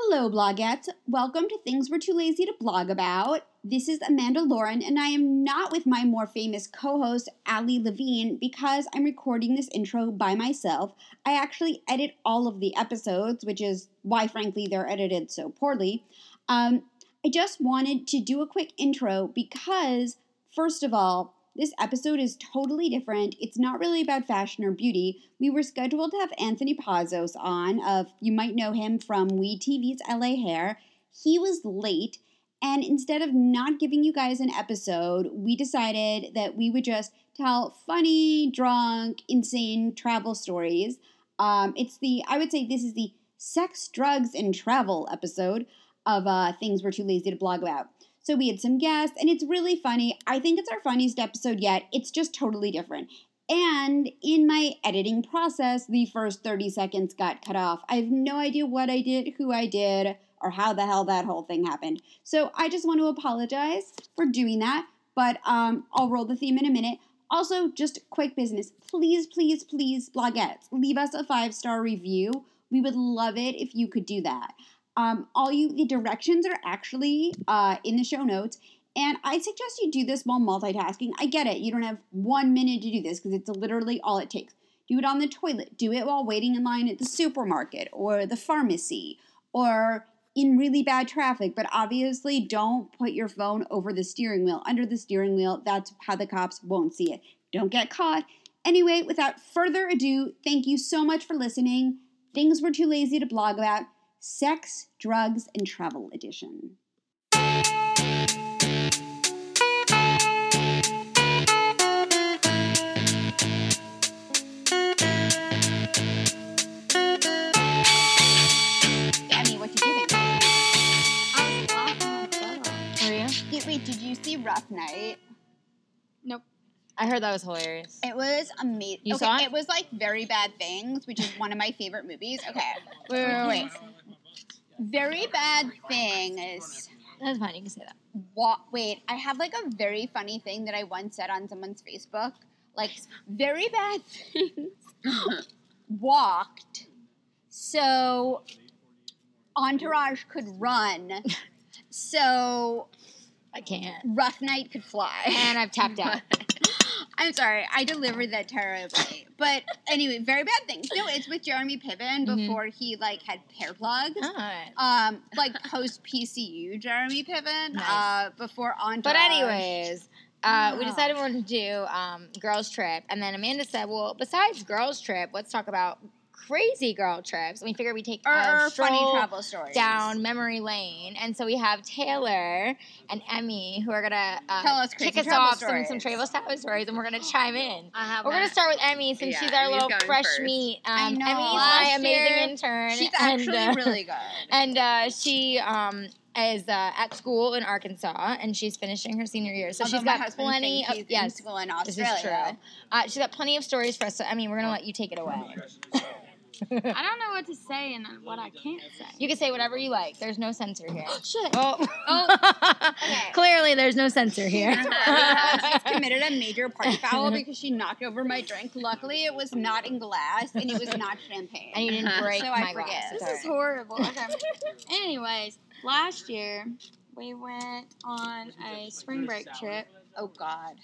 Hello, blogettes. Welcome to Things We're Too Lazy to Blog About. This is Amanda Lauren, and I am not with my more famous co host, Ali Levine, because I'm recording this intro by myself. I actually edit all of the episodes, which is why, frankly, they're edited so poorly. Um, I just wanted to do a quick intro because, first of all, this episode is totally different. It's not really about fashion or beauty. We were scheduled to have Anthony Pazos on, of you might know him from We TV's LA Hair. He was late, and instead of not giving you guys an episode, we decided that we would just tell funny, drunk, insane travel stories. Um, it's the I would say this is the sex, drugs, and travel episode of uh, things we're too lazy to blog about. So we had some guests, and it's really funny. I think it's our funniest episode yet. It's just totally different. And in my editing process, the first 30 seconds got cut off. I have no idea what I did, who I did, or how the hell that whole thing happened. So I just want to apologize for doing that, but um, I'll roll the theme in a minute. Also, just quick business. Please, please, please, blogettes, leave us a five star review. We would love it if you could do that. Um, all you the directions are actually uh, in the show notes, and I suggest you do this while multitasking. I get it; you don't have one minute to do this because it's literally all it takes. Do it on the toilet. Do it while waiting in line at the supermarket or the pharmacy or in really bad traffic. But obviously, don't put your phone over the steering wheel, under the steering wheel. That's how the cops won't see it. Don't get caught. Anyway, without further ado, thank you so much for listening. Things we're too lazy to blog about. Sex, Drugs, and Travel Edition. Emmy, what did you think? I was laughing on photo. Were you? Did, wait, did you see Rough Night? I heard that was hilarious. It was amazing. You okay, saw it? it was like Very Bad Things, which is one of my favorite movies. Okay, wait, wait, wait. wait. Very Bad Things. That's fine. You can say that. Wa- wait, I have like a very funny thing that I once said on someone's Facebook. Like, very bad things walked so Entourage could run, so I can't. Rough Night could fly. And I've tapped out. I'm sorry, I delivered that terribly. But anyway, very bad things. No, it's with Jeremy Piven Mhm. before he like had hair plugs. Um, like post PCU Jeremy Piven. Nice. Uh, before on. But anyways, uh, we decided we wanted to do um, girls trip, and then Amanda said, "Well, besides girls trip, let's talk about crazy girl trips." And we figured we would take our, a funny travel stories. down memory lane, and so we have Taylor and Emmy who are gonna uh, Tell us kick us travel off some some travel travel stories, and we're gonna chime in. I have We're gonna start with Emmy since Yeah, she's our Emmy's little fresh first. meat. I Um, know. Emmy's my Last amazing year, intern. She's and, actually uh, really good. And uh, she um, is uh, at school in Arkansas, and she's finishing her senior year. So Although she's my got plenty of he's in school in This Australia. is true. Uh, she's got plenty of stories for us. So I mean, we're gonna let you take it away. I don't know what to say and what I can't say. You can say whatever you like. There's no censor here. Shit. Oh, Okay. clearly there's no censor here. because she's committed a major party foul because she knocked over my drink. Luckily, it was not in glass and it was not champagne. and you didn't Uh-huh. break So I my forget. glass. This is all right. horrible. Okay. Anyways, last year we went on a spring break trip. oh God!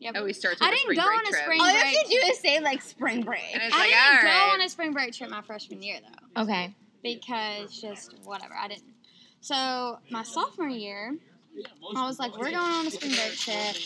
Yep. Oh, we starts with I a didn't spring go break on a trip. spring All you break. have to do is say like spring break. And it's I like, didn't all go right. on a spring break trip my freshman year though, Okay. because just whatever. I didn't. So my sophomore year, I was like, we're going on a spring break trip,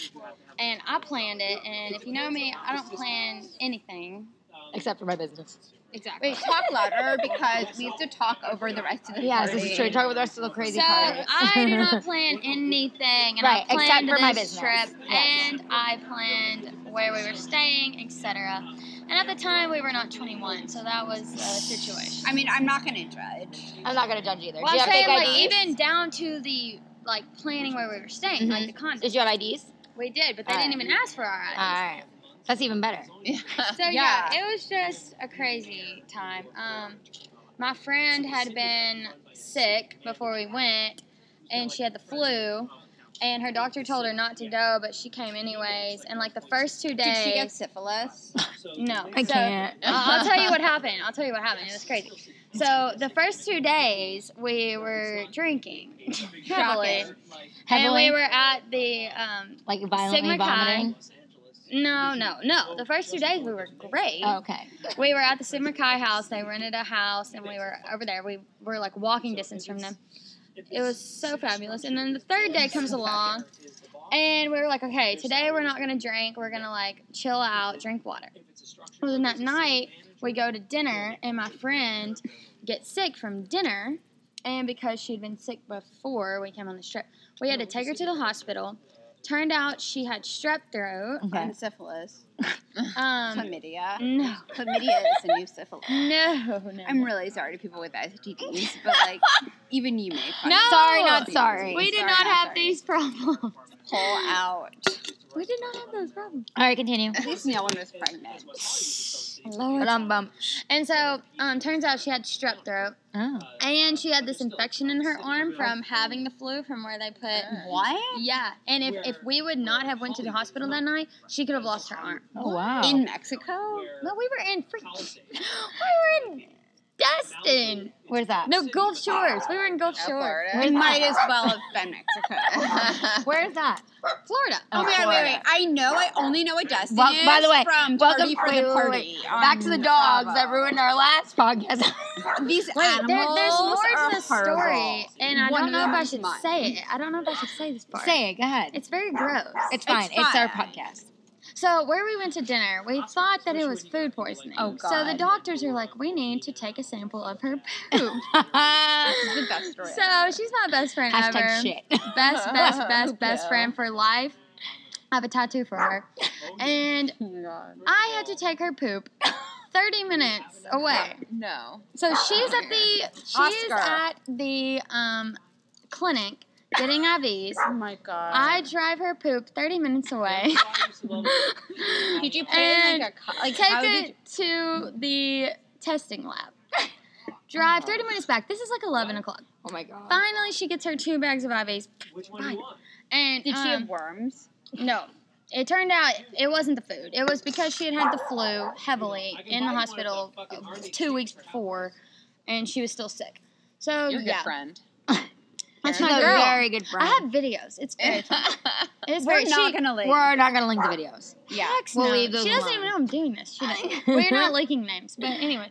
and I planned it. And if you know me, I don't plan anything. Except for my business. Exactly. Wait, talk louder because we have to talk over the rest of the Yes, party. this is true. Talk about the rest of the crazy so party. I did not plan anything, and Right, I except planned for my business. trip, Yes. and I planned where we were staying, etc. And at the time, we were not 21, so that was a situation. I mean, I'm not gonna judge. I'm not gonna judge either. Well, Do you I'm have saying fake like IDs? even down to the like planning where we were staying, like Mhm. the condo. Did you have IDs? We did, but they Alright. didn't even ask for our IDs. All right. That's even better. So yeah. it was just a crazy time. Um, my friend had been sick before we went, and she had the flu, and her doctor told her not to go, but she came anyways. And like the first two days, Did she get syphilis? no, I So, can't. I'll, I'll tell you what happened. I'll tell you what happened. It was crazy. So the first two days we were drinking heavily, and we were at the um, Like violently Sigma Chi. Vomiting? no, no, no. The first two days we were great. Oh, okay. We were at the Sigma Chi house. They rented a house, and we were over there. We were like walking distance from them. It was so fabulous. And then the third day comes along, and we were like, okay, today we're not gonna drink. We're gonna like chill out, drink water. Well, then that night we go to dinner, and my friend gets sick from dinner, and because she'd been sick before we came on this trip, we had to take her to the hospital. Turned out she had strep throat. Okay. And syphilis. Um, Chlamydia. no, Chlamydia is a new syphilis. no, no. I'm really sorry to people with STDs, but like, even you make fun No! of Sorry, not sorry. We did Sorry, not not have sorry. these problems. pull out. We did not have those problems. All right, continue. At least no one was pregnant. Lord. Bum, bum. And so, um, turns out she had strep throat, Oh. and she had this infection in her arm from having the flu from where they put. What? Yeah, and if, if we would not have went to the hospital that night, she could have lost her arm. Oh, wow. In Mexico? No, we were in freaking. We were in Destin. Where's that? No, Gulf Shores. We were in Gulf oh, Shores, We might as well have been Mexico. Where's that? Florida. Oh, oh, wait, wait, wait. I know, I only know what Destin Well, is by the way, from welcome for the Party. Back to the dogs that ruined our last podcast. These Wait, animals there, there's more to the story, and I don't know if I should say it. I don't know if I should say this part. Say it. Go ahead. It's very gross. It's fine. It's, our podcast. So where we went to dinner, we thought that it was food poisoning. Oh, God. So the doctors are like, we need to take a sample of her poop. The best story. so she's my best friend Hashtag ever. shit. Best, best, best, best Yeah. friend for life. I have a tattoo for her, and Oh my God. I had to take her poop. 30 minutes away. No. So she's at the she's at the um, clinic getting IVs. Oh my God. I drive her poop 30 minutes away. did you and like a like take it to the testing lab. Drive 30 minutes back. This is like 11 o'clock. Oh my god. Finally, she gets her two bags of IVs. Fine. And Did she um, have worms? no. It turned out it wasn't the food. It was because she had had the flu heavily in the hospital two weeks before, and she was still sick. So You're yeah, friend. that's my girl. very good friend. I have videos. It's very fun. It's We're very not she, gonna link. We're not gonna link the videos. yeah. Heck We'll no. leave those She doesn't even know I'm doing this. She doesn't. We're not leaking names, but anyway.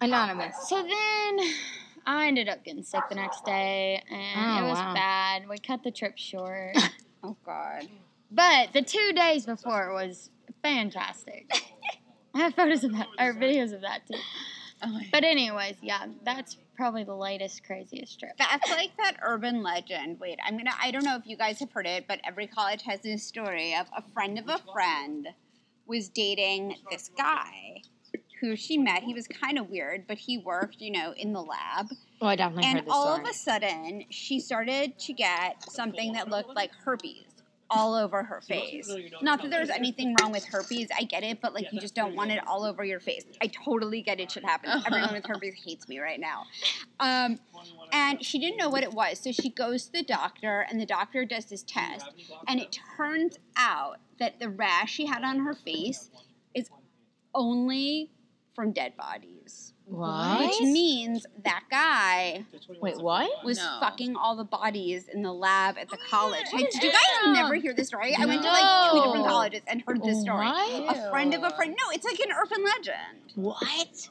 Anonymous. So then I ended up getting sick the next day, and Oh, it was wow. bad. We cut the trip short. Oh God. but the two days before was fantastic. I have photos of that, or videos of that too. Oh But anyways, yeah, that's probably the latest, craziest trip. That's like that urban legend. Wait, I'm gonna. I don't know if you guys have heard it, but every college has this story of a friend of a friend was dating this guy who she met. He was kind of weird, but he worked, you know, in the lab. Oh, I definitely And heard this all story. of a sudden, she started to get something that looked like herpes all over her face. Not that there's anything wrong with herpes, I get it, but like you just don't want it all over your face. I totally get it should happen. Everyone with herpes hates me right now. Um, and she didn't know what it was, so she goes to the doctor, and the doctor does this test, and it turns out that the rash she had on her face is only from dead bodies. What? Which means that guy Wait, what? was No. fucking all the bodies in the lab at the oh, college. Hey, did you Ew. guys never hear this story? I went to like two different colleges and heard this story. What? A friend of a friend. No, it's like an urban legend. What?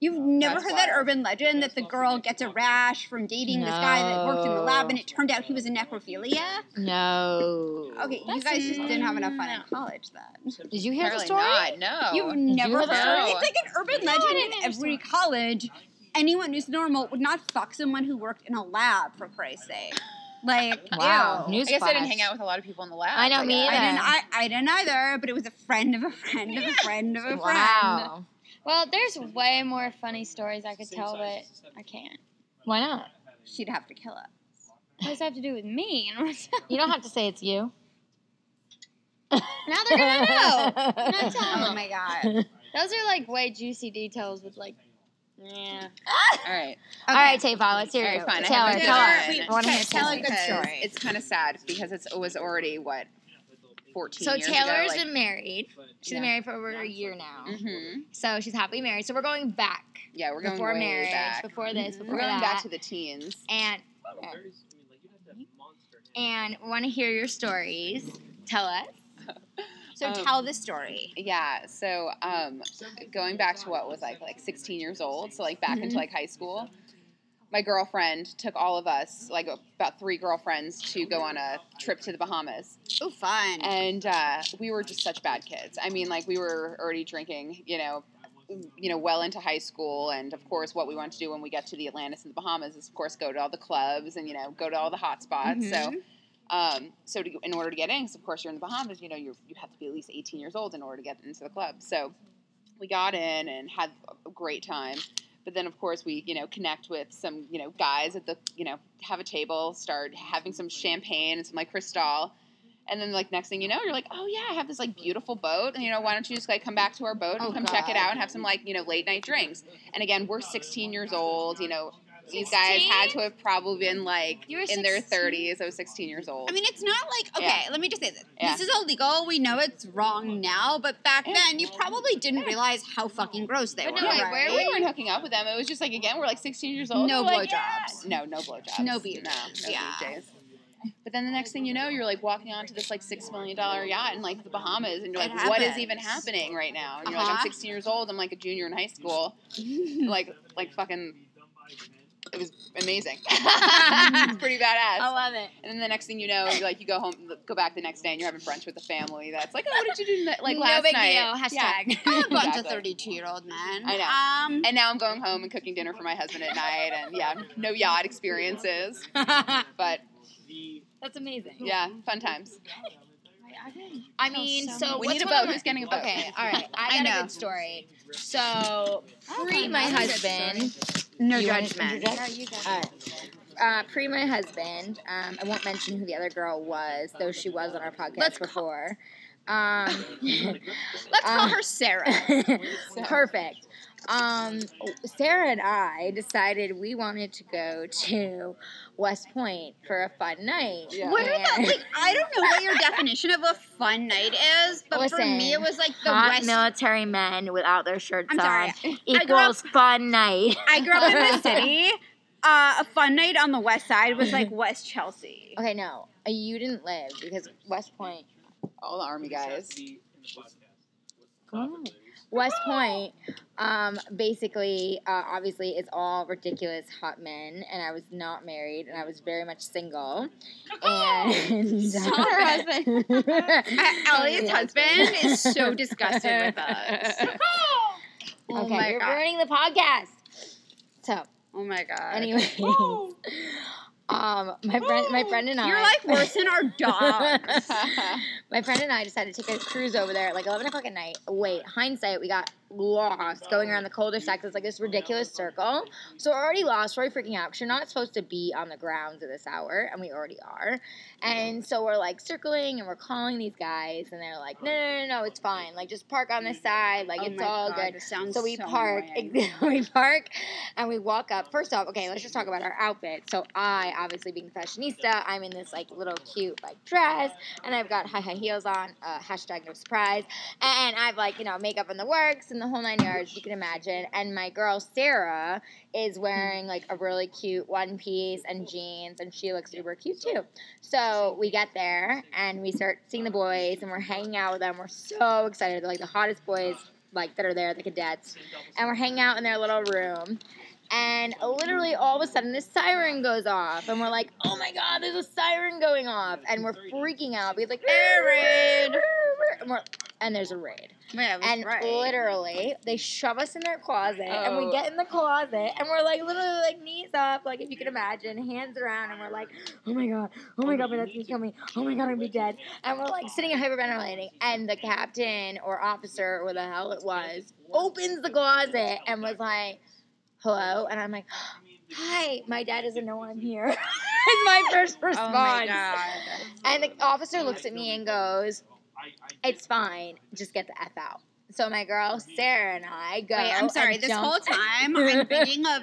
You've never That's heard that urban legend that the girl gets a rash from dating this guy that worked in the lab and it turned out he was a necrophilia? No. Okay, you guys just didn't have enough fun in college then. Did you hear the story? not. No. You've never hear the heard story? It's like an urban No, legend didn't in every college. Anyone who's normal would not fuck someone who worked in a lab, for Christ's sake. Like, Wow. ew. News I guess I didn't hang out with a lot of people in the lab. I know, but me yeah. I either. didn't. I, I didn't either. But it was a friend of a friend of a friend of a friend. Wow. Well, there's way more funny stories I could tell, but I can't. Why not? She'd have to kill us. What does that have to do with me? You don't have to say it's you. now they're gonna know. Not telling Oh my god. Those are like way juicy details with like, yeah. All right. All right, Tay let's hear it. right, fine. Tell I her, have a tell good her. I want to hear Tell tell a good story. It's kind of sad because it's, it was already what 14 So years Taylor's ago. been married. She's Yeah. been married for over a year now. hmm So she's happily married. So we're going back Yeah, we're going before way marriage, back. before this, Mhm. before We're going that. back to the teens. and and want to hear your stories. Tell us. So Um, tell the story. Yeah, so um, going back to what was like like 16 years old, so like back Mm-hmm. into like high school. My girlfriend took all of us, like about three girlfriends, to go on a trip to the Bahamas, Oh, fun. and uh, we were just such bad kids. I mean, like we were already drinking, you know, you know, well into high school, and of course, what we want to do when we get to the Atlantis and the Bahamas is, of course, go to all the clubs and you know, go to all the hot spots. So. Mhm. Um, so to, in order to get in, 'cause of course you're in the Bahamas, you know you you have to be at least 18 years old in order to get into the club. So we got in and had a great time. But then of course we you know connect with some you know guys at the you know have a table, start having some champagne and some like Cristal. And then like next thing you know, you're like, oh yeah, I have this like beautiful boat, and you know why don't you just like come back to our boat and Oh, come check it out and have some like you know late night drinks. And again, we're 16 years old, you know. These guys had to have probably been like in their 30s. I was 16 years old. I mean, it's not like okay. Let me just say this: Yeah. this is illegal. We know it's wrong now, but back Yeah. then, you probably didn't realize how fucking gross they But were. no, wait, right? where we weren't hooking up with them. It was just like again, we're like 16 years old. No like, blowjobs. yeah. No, no blowjobs. No BJs. No, no Yeah. BJs. But then the next thing you know, you're like walking onto this like six million dollar yacht in like the Bahamas, and you're like, what is even happening right now? And you're like, Uh-huh. I'm 16 years old. I'm like a junior in high school. like, like fucking. It was amazing. it's pretty badass. I love it. And then the next thing you know, you're like, you go home, go back the next day, and you're having brunch with the family. That's like, oh, what did you do like no last big night? deal. Yeah. Hashtag. I'm a bunch Exactly. of thirty-two-year-old men. I know. Um, And now I'm going home and cooking dinner for my husband at night, and yeah, no yacht experiences, but That's amazing. yeah, fun times. I mean, so We need a boat. Who's getting a boat? Okay, all right. I got a good story. So pre my husband. No You judgment. interject? Yeah, you got All right. Uh, pre my husband, um, I won't mention who the other girl was, though she was on our podcast Let's call- before. Um, Let's call Um, her Sarah. Perfect. Um, Sarah and I decided we wanted to go to West Point for a fun night. Yeah. What are the like? I don't know what your definition of a fun night is, but for me, it was like the Hot West. military men without their shirts I'm sorry. on I grew equals fun night. I grew up in the city. Uh, a fun night on the west side was like West Chelsea. Okay, no, uh, you didn't live because West Point. All the army guys. West Point, um, basically, uh, obviously, it's all ridiculous hot men, and I was not married, and I was very much single. And Stop her husband. Ali's husband is so disgusted with us. Oh okay, my you're god. ruining the podcast. So, Oh my god. anyways, um, my friend, my friend and I, You're like worse than our dogs. My friend and I decided to take a cruise over there at like 11 o'clock at night. Wait, hindsight, we got lost going around the cul-de-sac. It's like this ridiculous circle. So we're already lost. We're already freaking out because you're not supposed to be on the grounds at this hour, and we already are. And so we're like circling and we're calling these guys, and they're like, no, no, no, no, it's fine. Like, just park on the side. Like, Oh it's all God, good. Sounds So we so park. we park, and we walk up. First off, okay, let's just talk about our outfit. So I, obviously being the fashionista, I'm in this like little cute like dress, and I've got high high heels on. Uh, hashtag no surprise. And I've like you know makeup in the works the whole nine yards. You can imagine. And my girl Sarah is wearing like a really cute one piece and jeans, and she looks super cute too. So we get there and we start seeing the boys, and we're hanging out with them. We're so excited. They're like the hottest boys like that are there, the cadets, and we're hanging out in their little room. And literally, all of a sudden, this siren goes off, and we're like, "Oh my god, there's a siren going off!" And we're freaking out. We're like, "Air raid!" And, and there's a raid. Yeah, And right. literally, they shove us in their closet, and we Oh. get in the closet, and we're like literally like knees up, like if you can imagine, hands around, and we're like, "Oh my god, oh my god, my dad's gonna kill me! Oh my god, I'm gonna be dead!" And we're like sitting and hyperventilating, and the captain or officer, or the hell it was, opens the closet and was like, "Hello," and I'm like. Hi, my dad doesn't know I'm here. Is my first response. Oh my god. And the officer looks at me and goes, It's fine. Just get the F out. So my girl Sarah and I go. Wait, I'm sorry. This jump- whole time, I'm thinking of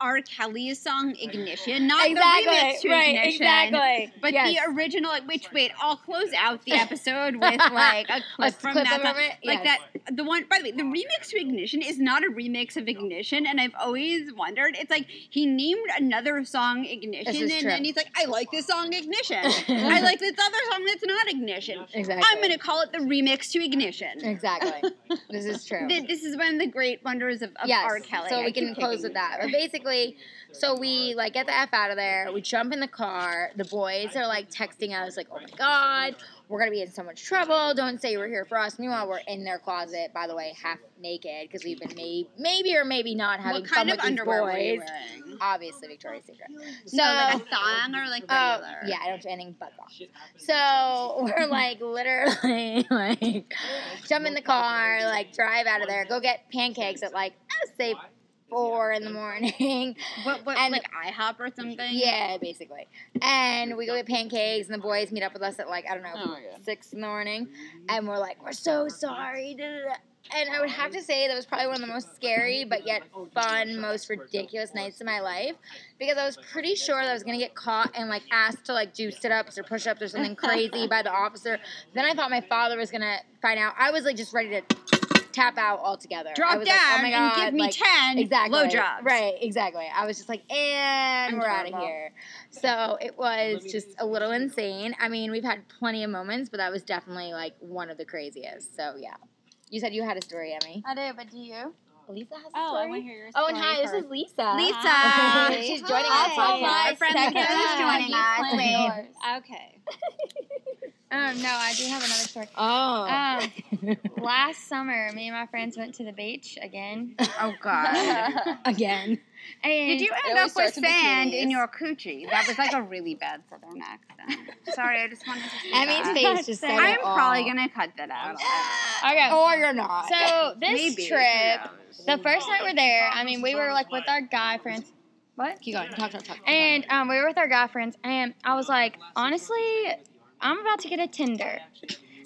R. Kelly's song Ignition, not exactly. the remix to right. Ignition. Exactly. But Yes. the original, which wait, I'll close out the episode with like a clip from clip that song. it? Like Yes. that, the one. By the way, the remix to Ignition is not a remix of Ignition, and I've always wondered. It's like he named another song Ignition, This and true. then he's like, "I like this song Ignition. I like this other song that's not Ignition. Exactly. I'm gonna call it the remix to Ignition." Exactly. this is true. Th- This is one of the great wonders of, of yes. R. Kelly. So we keep can close with that. this But basically, so we like get the f out of there. We jump in the car. The boys are like texting us, like, "Oh my god, we're gonna be in so much trouble. Don't say you were here for us." Meanwhile, we're in their closet, by the way, half naked because we've been may- maybe or maybe not having What kind fun of with these underwear were you boys. wearing? Obviously, Victoria's Secret. So no, like a thong or like Oh, regular. yeah, I don't do anything but thongs. So we're like literally like jump in the car, like drive out of there, go get pancakes at like let's say four in the morning. What, what And- like IHOP or something? yeah, basically. And we go get pancakes, and the boys meet up with us at like I don't know Oh six in the morning, mm-hmm. and we're like, we're so sorry. And I would have to say that was probably one of the most scary, but yet fun, most ridiculous nights of my life because I was pretty sure that I was gonna get caught and like asked to like do sit ups or push ups or something crazy by the officer. Then I thought my father was gonna find out. I was like just ready to tap out altogether. I Drop was down like, oh my and give me like, ten Exactly. low jobs. Right, exactly. I was just like, and I'm we're out of here. So it was just a little insane. I mean, we've had plenty of moments, but that was definitely like one of the craziest. So yeah. You said you had a story, Emmy. I do, but do you? Lisa has a Oh, I story. want to hear your oh, and hi, this is Lisa. Lisa. Hi. She's joining us. Hi. My the friend Lisa is joining us. Okay. Um, no, I do have another story. Oh. Um, last summer, me and my friends went to the beach again. Oh god. Again. And Did you end up with starts in sand in your coochie? That was like a really bad southern accent. Sorry, I just wanted to say Emmy's that. face just said I'm it all. probably gonna cut that out. Okay. Or you're not. So this Maybe. trip, the first night we're there, I mean, we were like with our guy friends. What? Keep going. Talk, talk, talk. And um, we were with our guy friends, and I was like, honestly, I'm about to get a Tinder,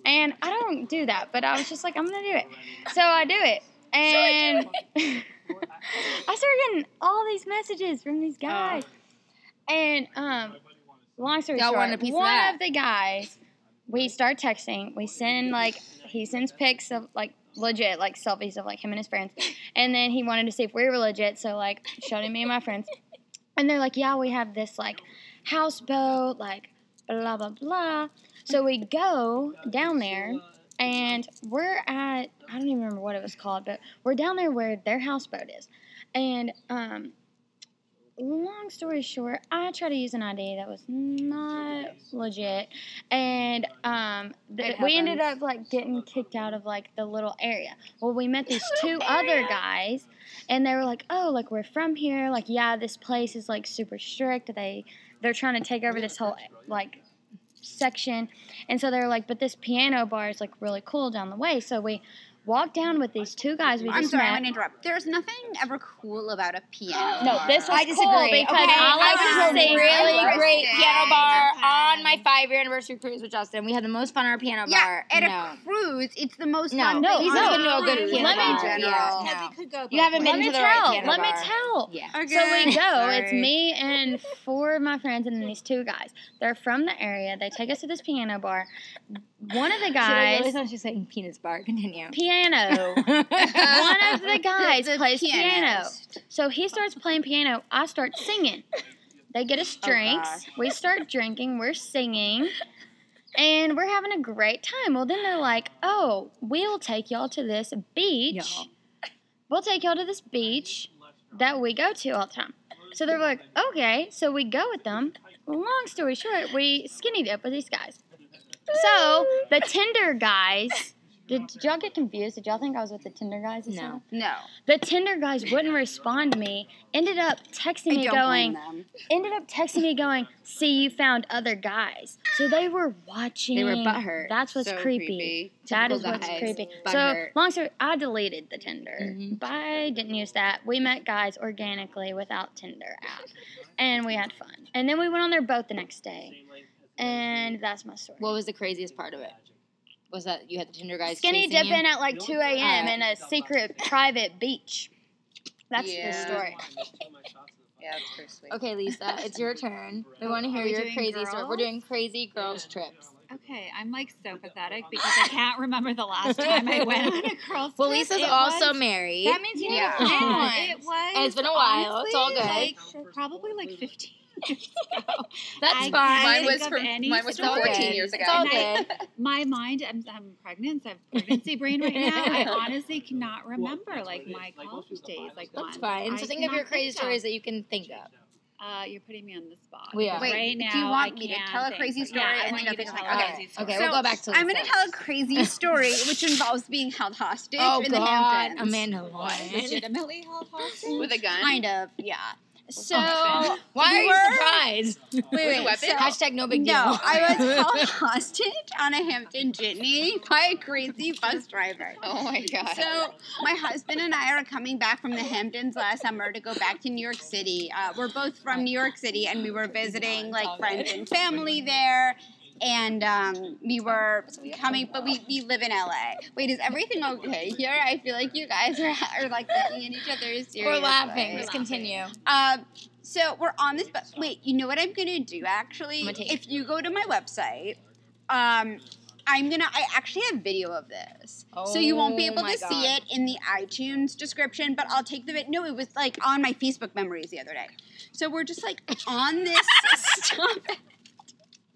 and I don't do that, but I was just like, I'm gonna do it. So I do it, and I started getting all these messages from these guys, and um, long story Y'all short, want a piece of one that? of the guys, we start texting. We send like he sends pics of like legit like selfies of like him and his friends, and then he wanted to see if we were legit. So like showed him me and my friends, and they're like, yeah, we have this like houseboat, like blah blah blah. So we go down there. And we're at I don't even remember what it was called, but we're down there where their houseboat is. And um long story short, I tried to use an ID that was not legit, and um, th- we ended up like getting kicked out of like the little area. Well, we met these two other guys, and they were like, "Oh, like we're from here. Like, yeah, this place is like super strict. They they're trying to take over this whole like." section and so they're like but this piano bar is like really cool down the way so we walked down with these two guys we I'm just sorry, I'm met gonna interrupt. There's nothing ever cool about a piano. no this was I cool disagree. because okay, I like I to went a really I great piano bar Okay. on my five year anniversary cruise with Justin. We had the most fun at our piano Yeah, bar. at no. a cruise, it's the most No, fun. no, thing he's on not a been to a good piano in bar. general. Yeah. Because we could go. You haven't let been me to the tell right piano let bar. me tell Yeah. So we go. It's me and four of my friends, and then these two guys. They're from the area. They take us to this piano bar. One of the Should I guys, really thought she was saying penis bar. Continue. piano. One of the guys The plays piano. So he starts playing piano. I start singing. They get us Oh, drinks. gosh. we start drinking. We're singing. And we're having a great time. Well, then they're like, oh, we'll take y'all to this beach. Y'all. We'll take y'all to this beach that we go to all the time. So they're like, okay. So we go with them. Long story short, we skinny dip with these guys. So the Tinder guys, did, did y'all get confused? Did y'all think I was with the Tinder guys? No. time? No, The Tinder guys wouldn't respond to me. Ended up texting me don't going, blame them. ended up texting me going, see you found other guys. So they were watching. They were butthurt. That's what's So creepy. creepy. That is Typical what's guys. creepy. Butthurt. So long story, I deleted the Tinder. Mhm. But I didn't use that. We met guys organically without Tinder app, and we had fun. And then we went on their boat the next day, and that's my story. What was the craziest part of it? Was that you had the Tinder guys Skinny chasing dipping you? at like 2 a.m. In a secret private beach. That's Yeah. the story. Yeah, that's pretty sweet. Okay, Lisa, it's your turn. We want to hear your doing crazy story. We're doing crazy girls trips. Okay, I'm like so pathetic because I can't remember the last time I went on a girls' trip. Well, trip. Lisa's It also was- married. That means you Yeah. need to plan. It was. And it's been a while. It's all good. Like, probably like 15 years ago. That's I fine. Mine was from any mine was from story. 14 years ago. It's all And good. My mind, I'm, I'm pregnant, so I have pregnancy brain right now. I honestly cannot remember like my college days. Like That's one. fine. So I think of your crazy stories that you can think of. Uh, you're putting me on the spot. We are. because Wait, right now, do you want I me to tell a crazy Yeah, story I and then you to I'll tell think a of- crazy story. Okay, So, we'll go back to I'm going to tell a crazy story which involves being held hostage Oh in the God, Hamptons. Amanda Lauren. legitimately held hostage. With a gun. Kind of, yeah. So, Why are you surprised? Wait, wait. weapon? So, Hashtag no big deal. no, I was held hostage on a Hampton jitney by a crazy bus driver. Oh my god. So my husband and I are coming back from the Hamptons last summer to go back to New York City. Uh, we're both from New York City, and we were visiting like friends and family there. And um, we were coming, but we, we live in LA. Wait, is everything okay here? I feel like you guys are, are like looking at each other seriously. We're laughing. Just continue. Um, so we're on this, but wait, you know what I'm gonna do actually? I'm gonna take- If you go to my website, um, I'm gonna. I actually have video of this, oh so you won't be Oh able my to see it in the iTunes description. But I'll take the video. No, it was like on my Facebook memories the other day. So we're just like on this. stop it.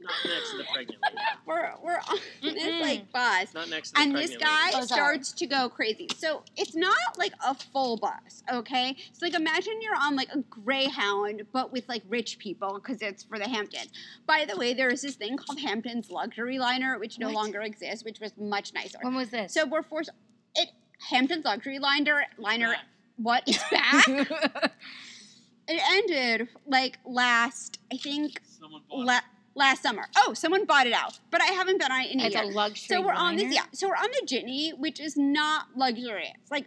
Not next to the pregnant lady. We're we're on this like bus. Not next to the And pregnant this guy Oh, sorry. starts to go crazy. So it's not like a full bus, okay? So like imagine you're on like a Greyhound, but with like rich people because it's for the Hamptons. By the way, there is this thing called Hamptons Luxury Liner, which no What? longer exists, which was much nicer. When was this? So we're forced. It Hamptons Luxury Liner liner. What is back? it ended like last, I think, Someone bought la- last summer. Oh, someone bought it out, but I haven't been on it in a it's year. a luxury. So we're on this, yeah. So we're on the Jitney, which is not luxurious. Like,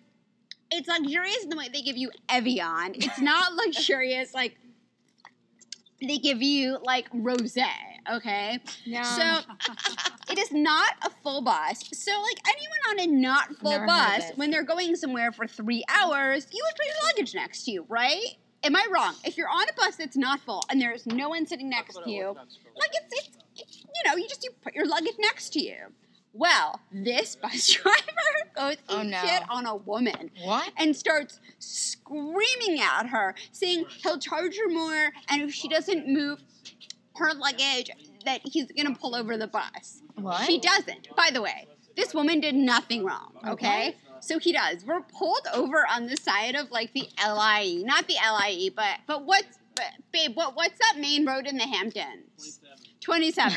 it's luxurious in the way they give you Evian. It's not luxurious like they give you like rosé. Okay, No. so it is not a full bus. So like anyone on a not full Never bus, when they're going somewhere for three hours, you would put your luggage next to you, right? Am I wrong? If you're on a bus that's not full and there's no one sitting next to you, like it's, it's, it's you know you just you put your luggage next to you well this bus driver goes Oh, ape no. shit on a woman what? and starts screaming at her saying he'll charge her more and if she doesn't move her luggage that he's gonna pull over the bus What? she doesn't by the way this woman did nothing wrong okay so he does we're pulled over on the side of like the lie not the lie but but what's but, babe what what's that main road in the hamptons 27.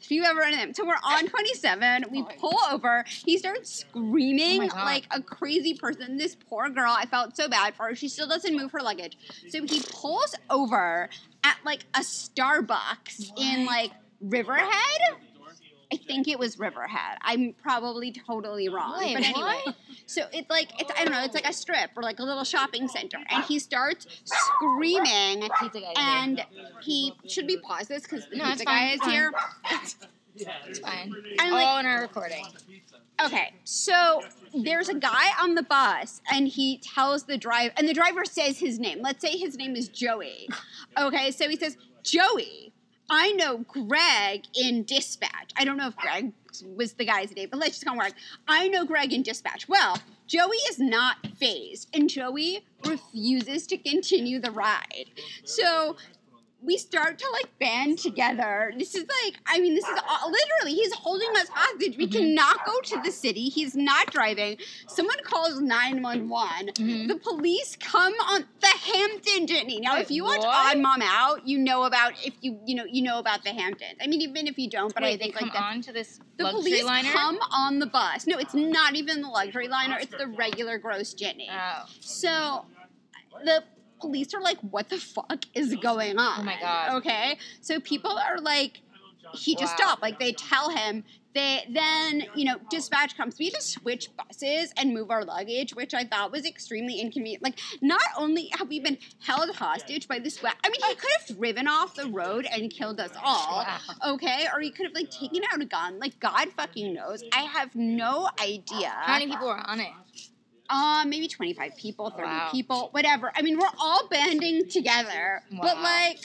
if you ever run into them. So we're on 27. We pull over. He starts screaming Oh like a crazy person. This poor girl, I felt so bad for her. She still doesn't move her luggage. So he pulls over at like a Starbucks in like Riverhead. I think it was Riverhead. I'm probably totally wrong. Wait, but anyway, what? so it's like it's I don't know, it's like a strip or like a little shopping center. And he starts screaming Pizza guy here. and he should be pause this because the No, pizza guy is here. It's fine. And like oh, in our recording. okay, so there's a guy on the bus and he tells the driver and the driver says his name. Let's say his name is Joey. Okay, so he says, Joey, I know Greg in dispatch. I don't know if Greg was the guy's name, but let's just him Greg. I know Greg in dispatch. Well, Joey is not phased, and Joey refuses to continue the ride. So we start to like band together. This is like, I mean, this is all, literally, he's holding us hostage. We cannot go to the city. He's not driving. Someone calls 911. Mhm. The police come on the Hampton Jitney. Now, if you watch what? Odd Mom Out, you know about if you you know you know about the Hamptons. I mean, even if you don't, but Wait, I think like the, on to this the police liner. come on the bus. No, it's not even the luxury liner. It's the regular gross Jitney. Oh. So the police are like, what the fuck is oh, going on? Oh my God. Okay. So people are like, he just Wow. stopped. Like they tell him. They then, you know, dispatch comes. We just switch buses and move our luggage, which I thought was extremely inconvenient. Like, not only have we been held hostage by this, I mean, he could have driven off the road and killed us all okay? Or he could have like taken out a gun. Like God fucking knows. I have no idea. How many people were on it? Uh, maybe 25 people, 30 Wow. people, whatever. I mean, we're all banding together. But like,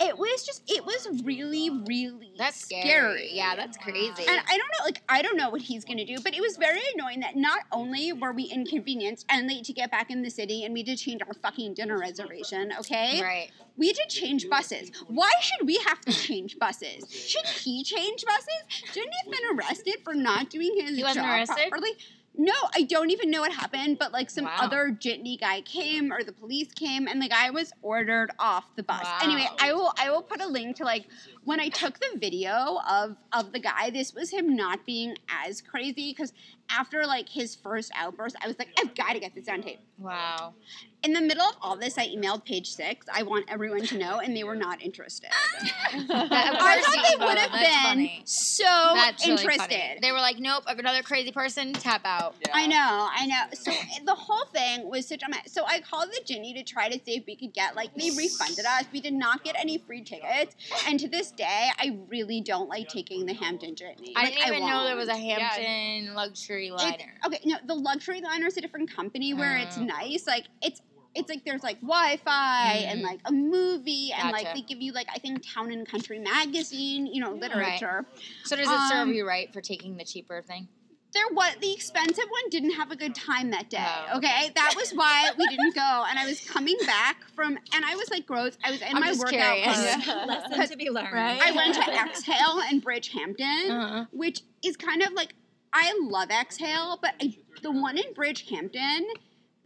it was just, it was really, really That's scary. scary. Yeah, that's crazy. And I don't know, like, I don't know what he's gonna do, but it was very annoying that not only were we inconvenienced and late to get back in the city and we had to change our fucking dinner reservation, okay? right. We had to change buses. Why should we have to change buses? Should he change buses? Shouldn't he have been arrested for not doing his He wasn't job arrested? properly? No, I don't even know what happened, but like some Wow. other jitney guy came or the police came and the guy was ordered off the bus. Wow. Anyway, I will I will put a link to like when I took the video of of the guy, this was him not being as crazy because after like his first outburst, I was like, I've got to get this on tape. Wow. In the middle of all this, I emailed page six. I want everyone to know, and they were not interested. I thought they would have been funny. so That's really interested. funny. They were like, nope, another crazy person, tap out. I know, I know. So eh, the whole thing was such a mess. So I called the Jitney to try to see if we could get like they refunded us. We did not get any free tickets, and to this day, I really don't like taking the Hampton Jitney. I Like, didn't even know there won't. was a Hampton luxury liner. It's, okay, no, the luxury liner is a different company where it's Oh. nice. Like it's it's like there's like Wi-Fi and Mm. like a movie and like they give you like I think Town and Country magazine, you know, literature. So does it serve Um, you right for taking the cheaper thing? There was the expensive one didn't have a good time that day. Oh, okay, that was why we didn't go. And I was coming back from, and I was like gross. I was in I'm my just workout curious. clothes. Lesson to be learned. Right? I went to Exhale in Bridgehampton, Uh-huh. which is kind of like I love Exhale, but I, the one in Bridgehampton,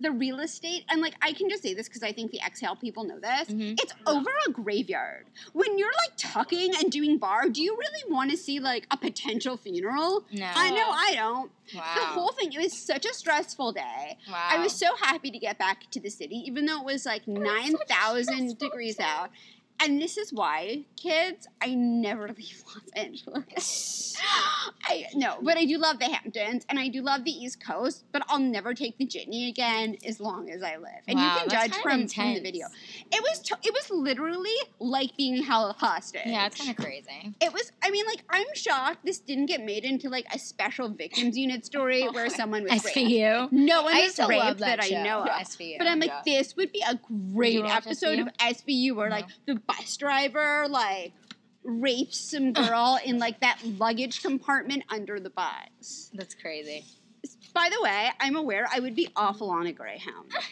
the real estate, and like I can just say this because I think the Exhale people know this. Mhm. It's over a graveyard. When you're like tucking and doing bar, do you really want to see like a potential funeral? No. I know I don't. Wow. The whole thing, it was such a stressful day. wow. I was so happy to get back to the city, even though it was like 9,000 degrees out. And this is why, kids, I never leave Los Angeles. I no, but I do love the Hamptons and I do love the East Coast, but I'll never take the Jitney again as long as I live. And Wow, you can judge from, from the video. It was t- it was literally like being held hostage. Yeah, it's kind of crazy. It was. I mean, like I'm shocked this didn't get made into like a special victims unit story where someone was raped. SVU. No one I was raped that, that. I know of. SVU. But I'm like, yeah. this would be a great episode SVU? of SVU where like the bus driver like rapes some girl in like that luggage compartment under the bus. That's crazy. By the way, I'm aware I would be awful on a Greyhound.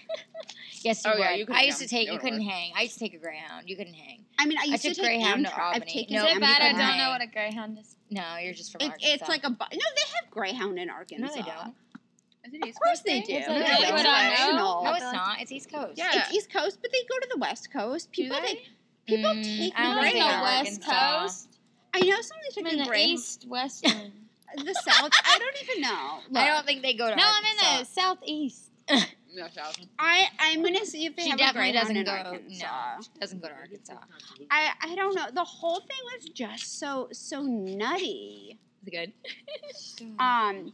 Yes, you Oh, would. yeah, you I used to take. You You couldn't work. hang. I used to take a Greyhound. You couldn't hang. I mean, I I used to took take Greyhound to Amtrak. I've taken No, Is it I'm bad? I don't know what a greyhound is. No, you're just from It, Arkansas. it's like a bu- no. They have Greyhound in Arkansas. No, they don't. Is it East Of course Coast they thing? do. It's No, it's you would I know? national. No, it's not. It's East Coast. Yeah. It's East Coast, but they go to the West Coast. People they? take people Mm, take I don't the think Like they the. West Coast. I know somebody I'm took in a the east western. The South. I don't even know. I don't think they go to Arkansas. no, I'm in the southeast. No, South. I I'm gonna see if they She have a definitely Greyhound doesn't in go. Arkansas. No, she doesn't go to Arkansas. I I don't know. The whole thing was just so so nutty. Is it good? Um,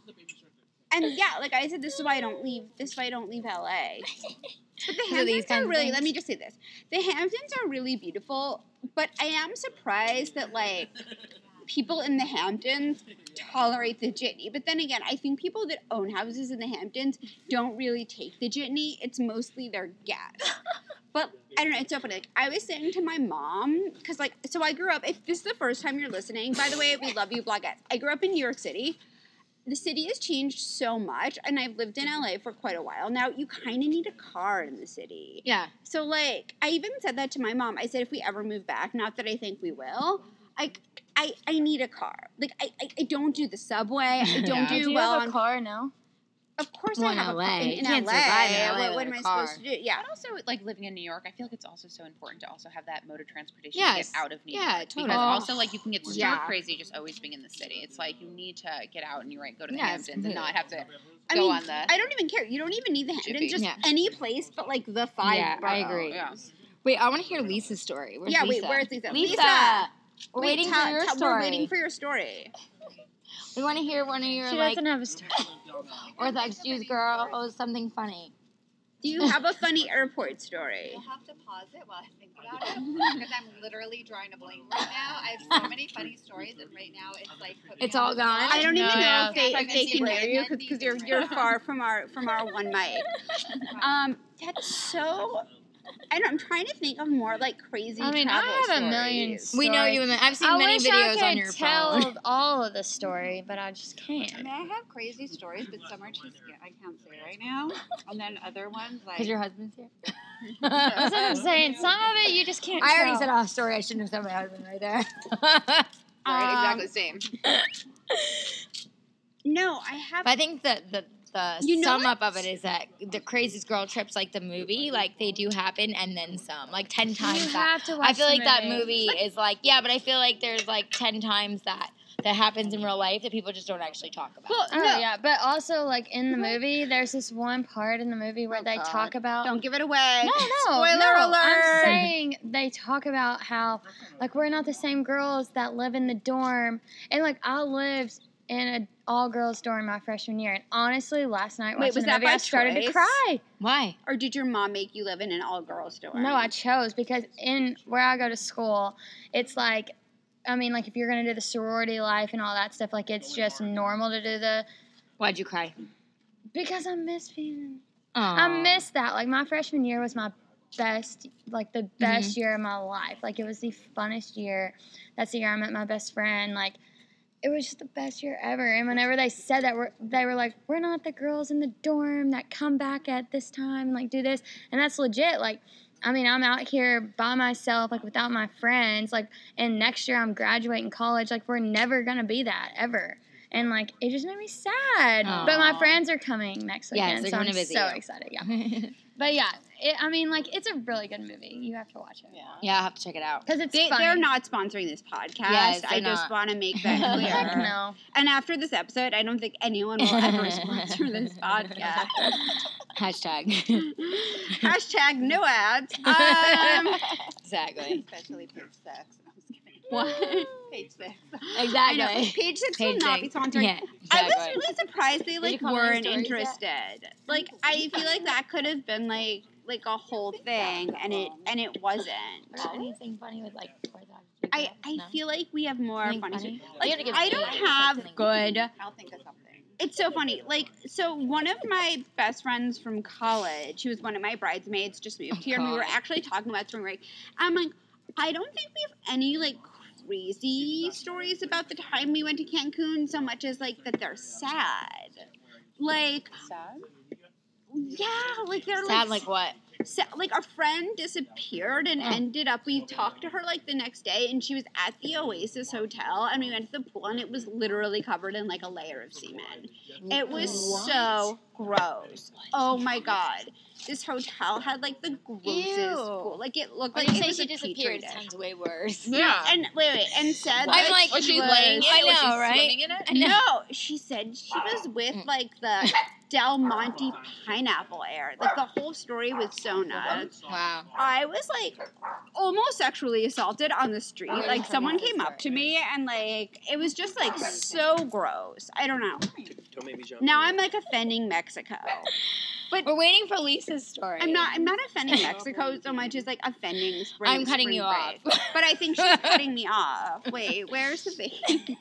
and yeah, like I said, this is why I don't leave. This is why I don't leave LA. But the Hamptons are really. Let me just say this: the Hamptons are really beautiful. But I am surprised that like people in the Hamptons tolerate the jitney. But then again, I think people that own houses in the Hamptons don't really take the jitney. It's mostly their guests. But I don't know. It's so funny. Like I was saying to my mom, because like, so I grew up. If this is the first time you're listening, by the way, we love you, blogettes. I grew up in New York City. The city has changed so much, and I've lived in LA for quite a while now. You kind of need a car in the city. Yeah. So like I even said that to my mom. I said if we ever move back, not that I think we will, I I, I need a car. Like I, I, I don't do the subway. I don't Yeah. do, Do you well have on a car now? Of course Well, I have a LA. car. In, You in can't LA. survive in LA what, what am I car. supposed to do? Yeah. But also, like living in New York, I feel like it's also so important to also have that mode of transportation Yes. to get out of New York. Yeah, York. totally. Because Oh. also, like, you can get so Yeah. crazy just always being in the city. It's like you need to get out and you're right, go to the Yes, Hamptons and not have to I go mean, on the. I don't even care. You don't even need the Jitney. Hamptons. Just Yeah. any place but like the five. Yeah, I agree. yeah. Wait, I want to hear Lisa's story. Where's Yeah, Lisa? wait, where's Lisa? Lisa. We're Wait, waiting tell- for your tell- story. We're waiting for your story. We want to hear one of your She like doesn't have a story. Orthodox Jews girl or something funny. Do you have a funny airport story? We'll have to pause it while I think about it because I'm literally drawing a blank right now. I have so many funny stories, and right now it's like It's all the spot. gone? I don't even know yeah. if they, if they can hear you because you're you're far from our from our one mic. Um, that's so. I don't, I'm trying to think of more like crazy. I mean, travel I have a million. stories. we know you. In the, I've seen I many wish videos I could on your tell phone. all of the story, but I just can't. I mean, I have crazy stories, but some are too scary. I can't say right now. And then other ones like Because your husband's here. That's what I'm saying. Some of it you just can't. I already tell. said a story. I shouldn't have said my husband right there. Right, Um, exactly same. No, I have. But I think that the the You know sum up of it is that the craziest girl trips, like the movie, like they do happen and then some, like ten times You that. have to watch I feel the like that movie is like yeah, but I feel like there's like ten times that that happens in real life that people just don't actually talk about. Well, Oh no, yeah, but also like in the movie, there's this one part in the movie oh, where Oh, they God. talk about. don't give it away. no, no, Spoiler no. alert. I'm saying they talk about how like we're not the same girls that live in the dorm, and like I lived in an all girls dorm my freshman year, and honestly, last night Wait, watching was the that movie, by I started choice? to cry. Why? Or did your mom make you live in an all girls dorm? No, I chose because in where I go to school, it's like, I mean, like if you're gonna do the sorority life and all that stuff, like it's just normal to do the Why'd you cry? because I miss being. Aw. I miss that. Like my freshman year was my best, like the best mm-hmm. year of my life. Like it was the funnest year. That's the year I met my best friend. Like it was just the best year ever. And whenever they said that, we're, they were like, "We're not the girls in the dorm that come back at this time and like do this," and that's legit. Like. I mean, I'm out here by myself, like without my friends, like, and next year I'm graduating college. Like, we're never gonna be that ever, and like, it just made me sad. But my friends are coming next weekend, they're so I'm to visit so excited. Yeah, but yeah, it, I mean, like, it's a really good movie. You have to watch it Yeah. yeah, I'll have to check it out. because it's They, funny. they're not sponsoring this podcast. Yes, I they're just want to make that clear. Heck no. And after this episode, I don't think anyone will ever sponsor this podcast. Hashtag. Hashtag no ads. Um, exactly. especially page six. I'm just kidding. what? Page six. I know. Exactly. Page six will Page not be six. sponsored. Yeah, I was exactly. really surprised they like weren't stories yet? interested. Like I feel like that could have been like like a whole thing, and it and it wasn't. Anything funny with like I I No? feel like we have more funny. funny? Like I don't have good. I'll think of something. It's so funny. Like, so one of my best friends from college, who was one of my bridesmaids, just moved Oh, here, and we were actually talking about spring break. I'm like, I don't think we have any like crazy stories about the time we went to Cancun, so much as like that they're sad. Like, Sad. yeah, like they're Sad like like what? sa- like our friend disappeared and Oh. ended up we talked to her like the next day and she was at the oasis hotel and we went to the pool and it was literally covered in like a layer of semen it was so gross oh my god this hotel had like the grossest Ew. pool like it looked When like it say was she a petri disappeared, it dish. sounds way worse. Yeah. and wait wait and said I'm like, Was she was- laying in it? I Was she know, right? swimming in it? I no, she said she was with Mm. like the Del Monte pineapple air. Like the whole story was so nuts. Wow. I was like almost sexually assaulted on the street. Like someone came up to me and like it was just like so gross. I don't know. Don't make me jump. Now I'm like offending Mexico. We're waiting for Lisa's story. I'm not I'm not offending Mexico so much as like offending spring. I'm cutting spring you break. off. But I think she's cutting me off. Wait, where's the baby?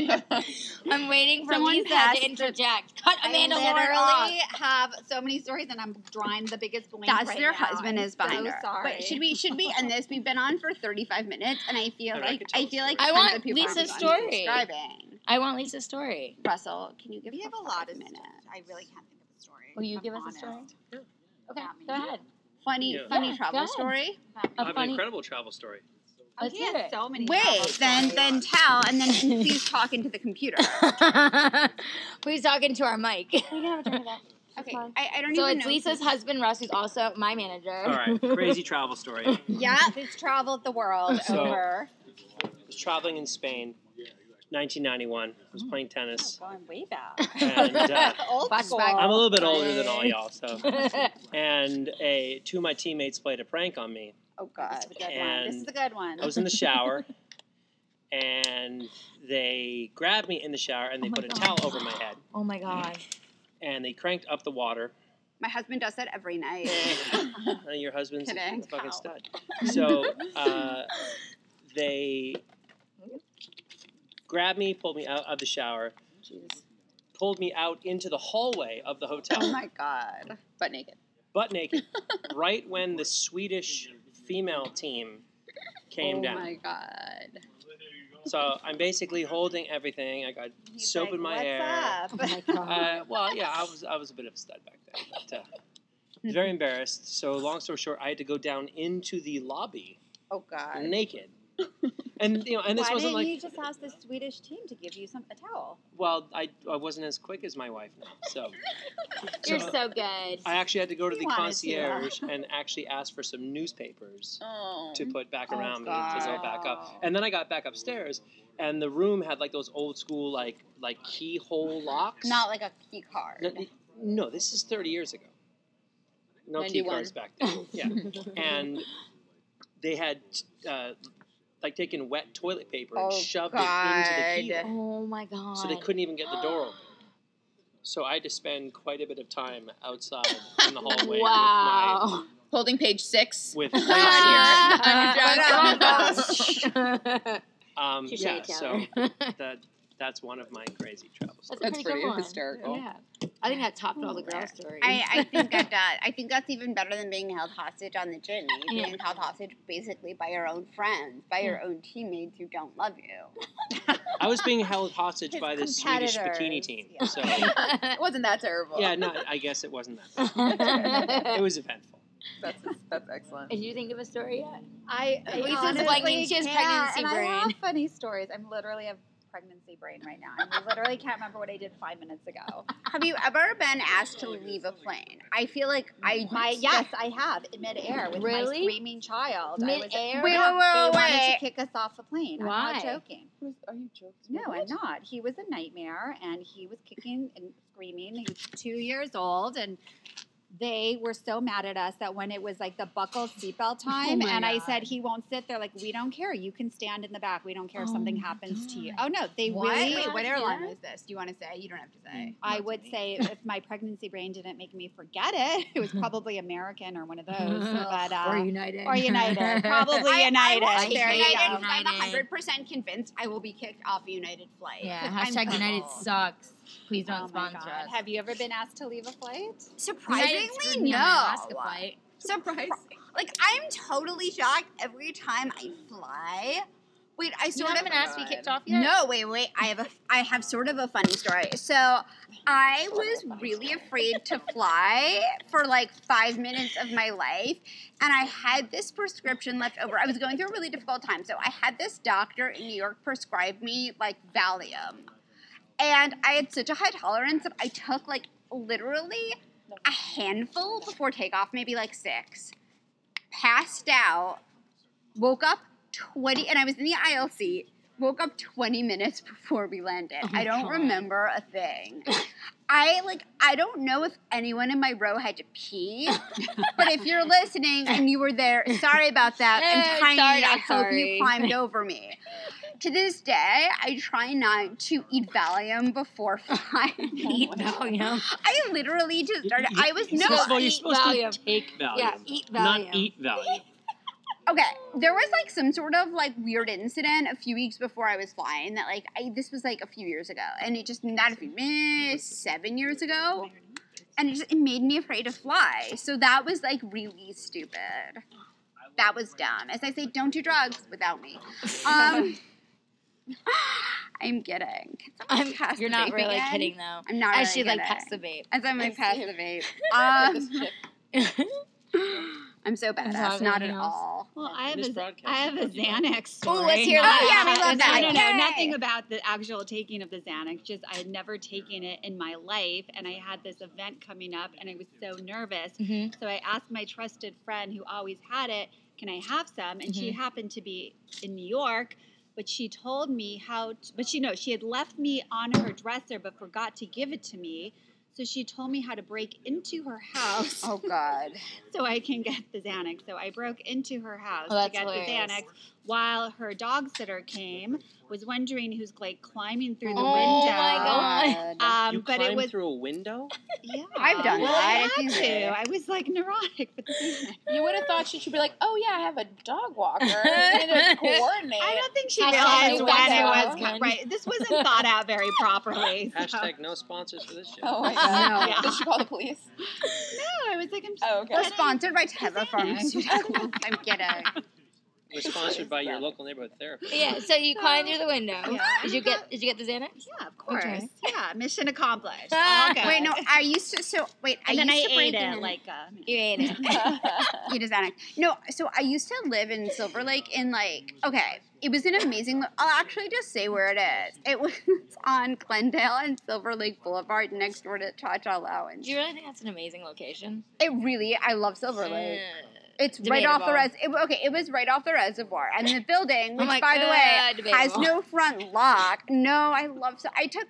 I'm waiting for Someone Lisa passed to the- interject. Cut Amanda I Lord off. literally have so many stories, and I'm drawing the biggest blank That's right their now. husband is behind so her. Sorry. Wait, should we should we end this? We've been on for 35 minutes and I feel Alright, I like could tell I a feel like. I want of people aren't Lisa's story. I want Lisa's story. Russell, can you give We us have a lot of minutes. I really can't Will you give I'm us a story? honest. Okay, Not me. go ahead. funny Yeah. funny Yeah, travel story? Not me. A I have funny- an incredible travel story. Oh, Let's he has so many. travel Wait, then then tell and then please talk into the computer. Please talk into our mic. We can have a drink of that. Okay, I, I don't So even it's know. Lisa's husband Russ, who's also my manager. All right, crazy travel story. Yeah, who's traveled the world So- over? I was traveling in Spain, 1991. I was playing tennis, Oh, going way back. and uh, Old school. I'm a little bit older than all y'all. So, and a two of my teammates played a prank on me. Oh God, this is a good one. This is a good one. I was in the shower, and they grabbed me in the shower and they Oh my put a God. towel over my head, oh my god. and they cranked up the water, My husband does that every night. Uh, Your husband's Kidding. a fucking Ow. stud. So uh, they grabbed me, pulled me out of the shower, pulled me out into the hallway of the hotel, oh my god. Butt naked. butt naked, right when the Swedish female team came oh down. Oh my god. So I'm basically holding everything. I got He's soap like, in my "What's hair. up?" Oh my god. Uh, well, yeah, I was I was a bit of a stud back then. But, uh, very embarrassed. So long story short, I had to go down into the lobby Oh god. naked. And you know, and this Why wasn't didn't like you just ask the Swedish team to give you some a towel? well, I I wasn't as quick as my wife now. So You're so so good. I actually had to go to You the wanted to. concierge and actually ask for some newspapers Oh. to put back Oh, around me to go back up. And then I got back upstairs, and the room had like those old school like like keyhole locks. Not like a key card. No, no, this is 30 years ago. No key 91. cards back then. Yeah. and they had uh, like taking wet toilet paper and Oh, shoved it into the God. keyhole. oh my god. So they couldn't even get the door open. So I had to spend quite a bit of time outside in the hallway Wow. Holding page six. with my with plates Touche, um, yeah, so that that's one of my crazy travel That's stories. That's pretty, pretty hysterical. Yeah. I think that topped all the girl stories. I, I think that does. Uh, I think that's even better than being held hostage on the Jitney. Yeah. Being held hostage basically by your own friends, by your own teammates who don't love you. I was being held hostage His by this Swedish bikini team. yeah. So It wasn't that terrible. yeah, no, I guess it wasn't that. Bad. It was eventful. That's, that's excellent. Did you think of a story yet? I, I Lisa's honestly like, she has pregnancy and I have funny stories. I'm literally a pregnancy brain right now. I literally can't remember what I did five minutes ago. Have you ever been asked to leave a plane? I feel like I My yes, I have in midair with Really? my screaming child. I was- Mid-air? Wait, Yeah, wait, wait, they wanted to kick us off the plane. I'm Why? not joking. Are you joking? No, I'm not. He was a nightmare, and he was kicking and screaming. He was two years old, and they were so mad at us that when it was like the buckle seatbelt time, my and I said he won't sit there. Like we don't care. You can stand in the back. We don't care if Oh something my happens to you. Oh no, they What? really. Wait, what airline Yeah. was this? Do you want to say? You don't have to say. I would say if my pregnancy brain didn't make me forget it, it was probably American or one of those. But uh, or United. or United, probably I, United. I will take there you United go. 'cause I'm United. hundred percent convinced I will be kicked off a United flight. Yeah, 'Cause I'm hashtag United cold. sucks. Please Oh don't my sponsor God. us. Have you ever been asked to leave a flight? Surprisingly, United screwed me on my Alaska no. flight. Surprise! Like I'm totally shocked every time I fly. Wait, I You sort haven't of asked to be kicked off yet? No, wait, wait. I have a I have sort of a funny story. So I was really afraid to fly for like five minutes of my life, and I had this prescription left over. I was going through a really difficult time, so I had this doctor in New York prescribe me like Valium, and I had such a high tolerance that I took like literally a handful before takeoff, maybe like six. Passed out, woke up 20, and I was in the aisle seat. Woke up 20 minutes before we landed. Oh I don't God. remember a thing. I like I don't know if anyone in my row had to pee, but if you're listening and you were there, sorry about that. I'm tiny. sorry, I hope sorry. you climbed over me. To this day, I try not to eat Valium before flying. Eat Valium. I literally just started. I was no. First of all, you're eat supposed Valium. to take Valium. Yeah, eat Valium. Not eat Valium. Okay, there was like some sort of like weird incident a few weeks before I was flying that like I this was like a few years ago, and it just not a few eh, seven years ago, and it just it made me afraid to fly. So that was like really stupid. That was dumb. As I say, don't do drugs without me. Um, I'm kidding. Can someone I'm, pass you're not really again? kidding though. I'm not. As really she like kidding. pass the vape. As I'm like It's pass the vape. Um, oh I'm so badass. talking Not at else. all. Well, I have This a, have a Xanax story. Oh, let's hear Oh, that. yeah, we love No, that. no, no, Yay. nothing about the actual taking of the Xanax. Just I had never taken it in my life, and I had this event coming up, and I was so nervous. Mhm. So I asked my trusted friend who always had it, "Can I have some?" And she happened to be in New York, but she told me how. To, but she no, she had left me on her dresser, but forgot to give it to me. So she told me how to break into her house Oh God. so I can get the Xanax. So I broke into her house Oh, to get hilarious. the Xanax while her dog sitter came, was wondering who's like climbing through the window. Oh window. my God. Um, you but climbed it was through a window? yeah. I've done well, that. I had easy. to. I was like neurotic with the Xanax. You would have thought she should be like, oh yeah, I have a dog walker. And just coordinate. I don't think she realized no when it sponsor. was right. This wasn't thought out very properly. so- Hashtag no sponsors for this show. Oh my god. No. Did she call the police? No, I was like, I'm just Oh, okay. We're sponsored by Teva Pharmaceuticals. I'm kidding. We're sponsored by your local neighborhood therapist. Yeah, so you climbed through the window. Yeah. Did you get did you get the Xanax? Yeah, of course. Okay. Yeah, mission accomplished. Ah. All. Wait, no, I used to. So wait, I And then I used to break ate in. it like uh, You ate it. Eat a Xanax. No, so I used to live in Silver Lake in like okay. It was an amazing. I'll actually just say where it is. It was on Glendale and Silver Lake Boulevard, next door to Cha Cha Lounge. Do you really think that's an amazing location? It really, I love Silver Lake. Uh, It's right off the res. It, okay, it was right off the reservoir, and the building, which my by the God, way has no front lock. No, I love. So I took.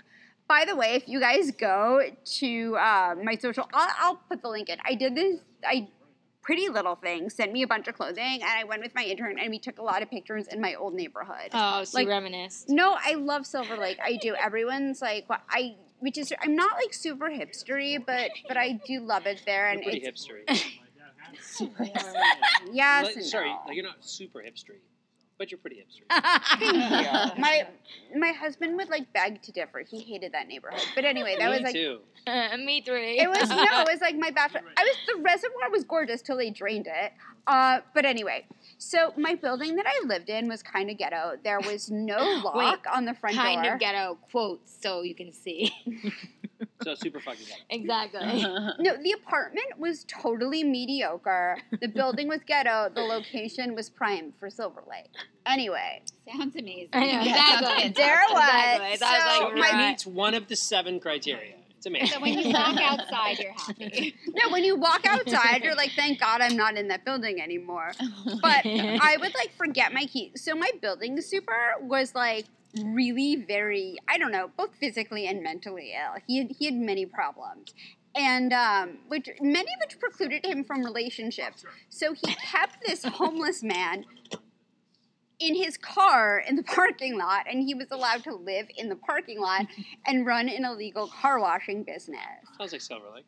By the way, if you guys go to uh, my social, I'll, I'll put the link in. I did this. I pretty little thing sent me a bunch of clothing, and I went with my intern, and we took a lot of pictures in my old neighborhood. Oh, so Like- you reminisced. No, I love Silver Lake. I do. Everyone's like, what I. Which is, I'm not like super hipstery, but but I do love it there, You're and pretty it's hipstery. Super yes. Like- and sorry, no. like you're not super hipstery, but you're pretty hipstery. Yeah. my my husband would like beg to differ. He hated that neighborhood. But anyway, that Me was like too. Me three. it was no, it was like my bachelor. I was the reservoir was gorgeous till they drained it. Uh, but anyway, so my building that I lived in was kind of ghetto. There was no lock on the front kind door. of ghetto quotes so you can see. So super fucking ghetto. exactly. no, the apartment was totally mediocre. The building was ghetto. The location was prime for Silver Lake. Anyway, sounds amazing. I know, Yeah, exactly. sounds good. there was. Exactly. So So like, my it meets one of the seven criteria. It's amazing. So when you walk outside, you're happy. No, when you walk outside, you're like, thank God I'm not in that building anymore. But I would like forget my keys. So my building super was like really very, I don't know, both physically and mentally ill. He had, he had many problems. And um, which many of which precluded him from relationships. So he kept this homeless man in his car in the parking lot, and he was allowed to live in the parking lot and run an illegal car washing business. Sounds like Silver Lake.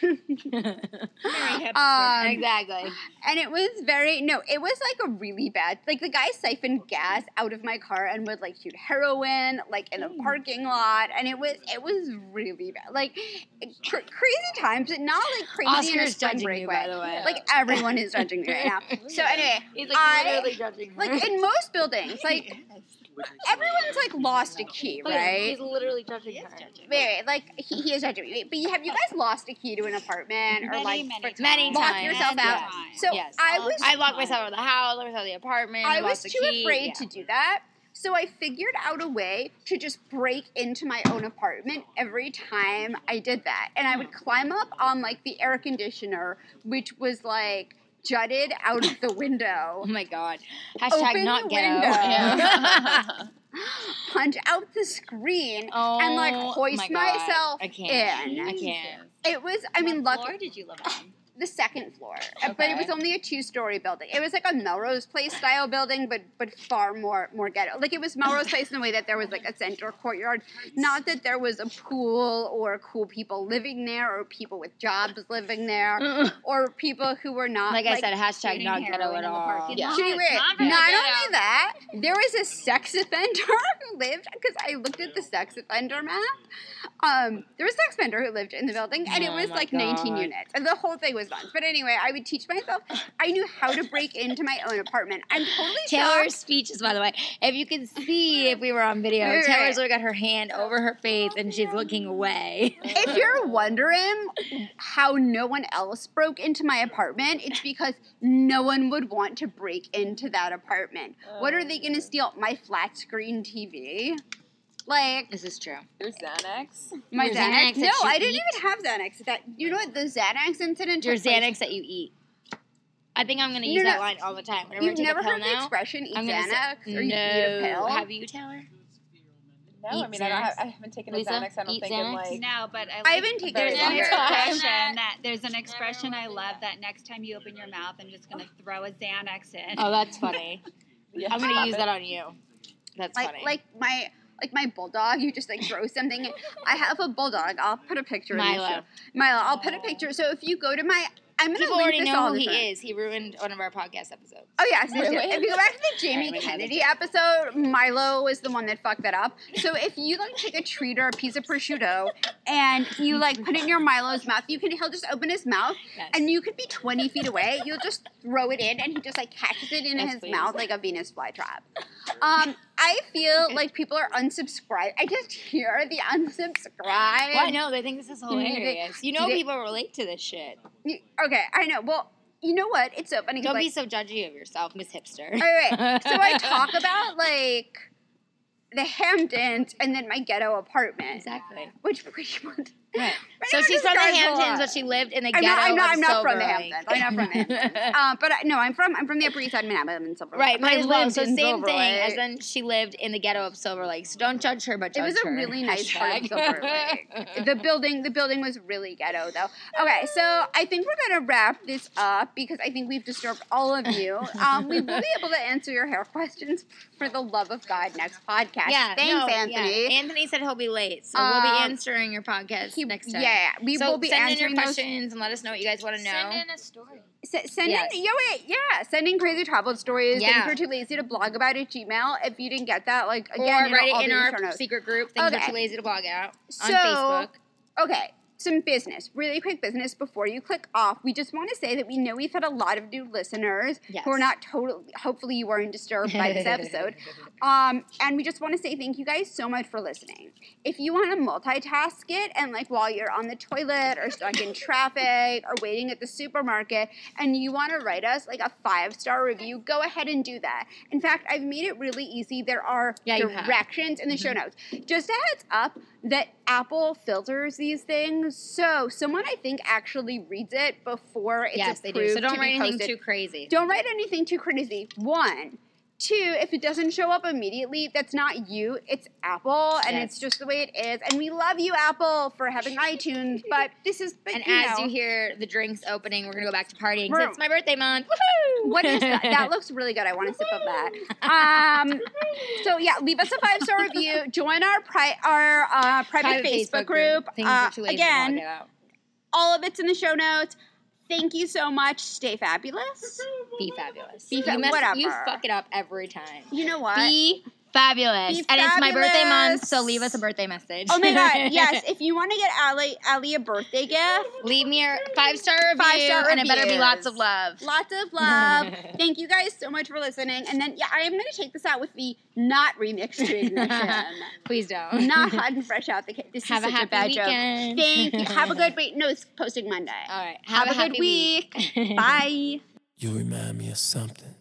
Very hipster. Um, exactly. And it was very no, it was like a really bad. Like the guy siphoned gas out of my car and would like shoot heroin like in the parking lot, and it was it was really bad. Like cr- crazy times, but not like crazy in a spring judging break you, way. by the way. Like everyone is judging me right now. So anyway, He's like I- literally judging her. like in most buildings, like Uh, everyone's like lost a key, Look at right? He's literally judging her. Wait, wait, like he, he is judging me. But have you guys lost a key to an apartment or Many, like many fr- times. Many lock times. yourself Many out? times. So Yes. I was I locked myself out of the house, locked myself out of the apartment. I was too key. afraid yeah. to do that. So I figured out a way to just break into my own apartment every time I did that. And I would hmm. climb up on like the air conditioner, which was like jutted out of the window, Oh my god. Hashtag Open not ghetto. Punch out the screen, and like Oh hoist my myself I can't. in. I can't. It was, I mean, what luck floor did you live on? The second floor, Uh, but it was only a two-story building. It was like a Melrose Place style building, but but far more more ghetto. Like it was Melrose Place in the way that there was like a center courtyard, not that there was a pool or cool people living there or people with jobs living there or people who were not Like I said, hashtag not ghetto at all. Yeah. lot. Shitty weird. not Not only that, there was a sex offender who lived because I looked at the sex offender map. Um, there was a sex offender who lived in the building, and it Oh was my like 19 units, and the whole thing was But anyway, I would teach myself. I knew how to break into my own apartment. I'm totally Taylor's shocked. speeches, by the way. If you can see, if we were on video, Right, Taylor's right. got her hand over her face and she's looking away. If you're wondering how no one else broke into my apartment, it's because no one would want to break into that apartment. What are they going to oh. steal? My flat screen TV? Like This is true. Your Xanax. my Your Xanax? Xanax that no, you I didn't eat? even have Xanax. That you know what the Xanax incident? Your took place- Xanax that you eat. I think I'm gonna use no. that line all the time. Whenever You've take never a pill heard the expression "eat I'm say- Xanax" or no. "you eat a pill"? Have you, Taylor? No, I Eat mean I, don't have, I haven't taken a Xanax. I don't eat think in Xanax? like. No, but I, I haven't taken Very it there's an expression that there's an expression I love that next time you open your mouth, I'm just gonna throw a Xanax in. Oh, that's funny. Yeah, I'm gonna use it. that on you. That's like funny. like my like my bulldog. You just like throw something. I have a bulldog. I'll put a picture. Milo. Milo. I'll put a picture. So if you go to my, I'm gonna People already this know all who he time. is. He ruined one of our podcast episodes. Oh yeah, yes. If you go back to the Jamie Kennedy episode, Milo was the one that fucked that up. So if you like take a treat or a piece of prosciutto and you like put it in your Milo's mouth, you can he'll just open his mouth Yes. and you could be twenty feet away. You'll just throw it in and he just like catches it in Yes, his please. mouth like a Venus flytrap. Um, I feel like people are unsubscribed. I just hear the unsubscribe. Well, I know they think this is Do they- hilarious. You know, they- people relate to this shit. You- Okay, I know. Well, you know what? It's so funny. Don't like, be so judgy of yourself, Miss Hipster. All right. So I talk about like the Hamptons and then my ghetto apartment, exactly. which pretty much. Right. So she's from the a. Hamptons, but she lived in the I'm ghetto not, I'm not, of I'm not from the Hamptons. I'm not from the Hamptons. um, but I, no, I'm from I'm from the Upper East Side, Manhattan, and Silver Lake. Right, might as well. So same Silver thing Lake. as then she lived in the ghetto of Silver Lake. So don't judge her, but judge It judge was a her. really nice part of Silver Lake. The building, the building was really ghetto though. Okay, so I think we're gonna wrap this up because I think we've disturbed all of you. Um, we will be able to answer your hair questions for the love of God next podcast. yeah, thanks, no, Anthony. Yeah. Anthony said he'll be late, so we'll be Um, answering your podcast He- next time. Yeah, we so will be send in answering your those. questions and let us know what you guys want to know. Send in a story. S- send Yes. in, yeah, wait, yeah, send in crazy travel stories. Yeah. Things we're too lazy to blog about at Gmail. If you didn't get that, like again, or you know, write I'll it in our secret group. Things Okay. are too lazy to blog out on So- Facebook. Okay, some business, really quick business before you click off. We just want to say that we know we've had a lot of new listeners Yes. who are not totally. Hopefully, you weren't disturbed by this episode. Um, and we just want to say thank you guys so much for listening. If you want to multitask it and like while you're on the toilet or stuck in traffic or waiting at the supermarket and you want to write us like a five star review, go ahead and do that. In fact, I've made it really easy. There are Yeah, directions in the show notes. Just a heads up that Apple filters these things, so someone I think actually reads it before it's yes, they do. So don't write anything posted. too crazy. Don't write anything too crazy. One. Two, if it doesn't show up immediately, that's not you, it's Apple, and Yes. it's just the way it is. And we love you, Apple, for having iTunes, but this is, but, And you as know, you hear the drinks opening, we're gonna go back to partying. it's my birthday month. Woohoo! what is that? That looks really good. I want a sip of that. Um, so yeah, leave us a five star review. Join our pri- our uh, private, Facebook, group. Things Uh, are too lazy again, all of it's in the show notes. Thank you so much. Stay fabulous. Be fabulous. Be fa- you mess- whatever. You fuck it up every time. You know what? Be fabulous. Be and it's my birthday month, so leave us a birthday message. oh my god, yes. If you want to get Ali, Ali a birthday gift, leave me a five star review, Five-star and it better be lots of love. lots of love. Thank you guys so much for listening. And then, yeah, I am going to take this out with the not remixed to. Please don't. not hot and fresh out the cake. This Have is a such happy a bad weekend. joke. Thank you. Have a good wait. No, it's posting Monday. All right. Have, Have, a, good happy week. week. Bye. You remind me of something.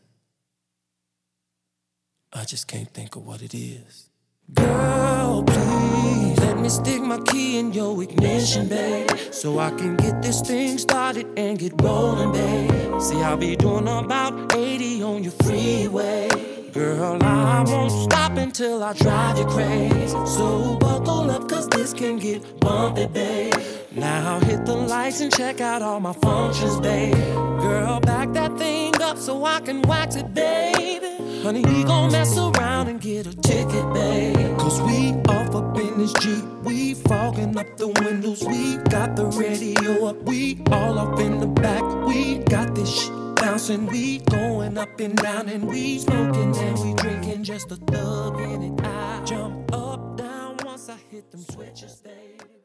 I just can't think of what it is. Girl, please let me stick my key in your ignition, babe. So I can get this thing started and get rolling, babe. See, I'll be doing about 80 on your freeway. Girl, I won't stop until I drive you crazy. So buckle up, cause this can get bumpy, babe. Now hit the lights and check out all my functions, babe. Girl, back that thing up so I can wax it, baby. Honey, we gon' mess around and get a ticket, babe. Cause we off up in this Jeep. We fogging up the windows. We got the radio up. We all up in the back. We got this shit bouncing. We going up and down and we smoking and we drinking. Just a thug in it. I jump up, down once I hit them switches, baby.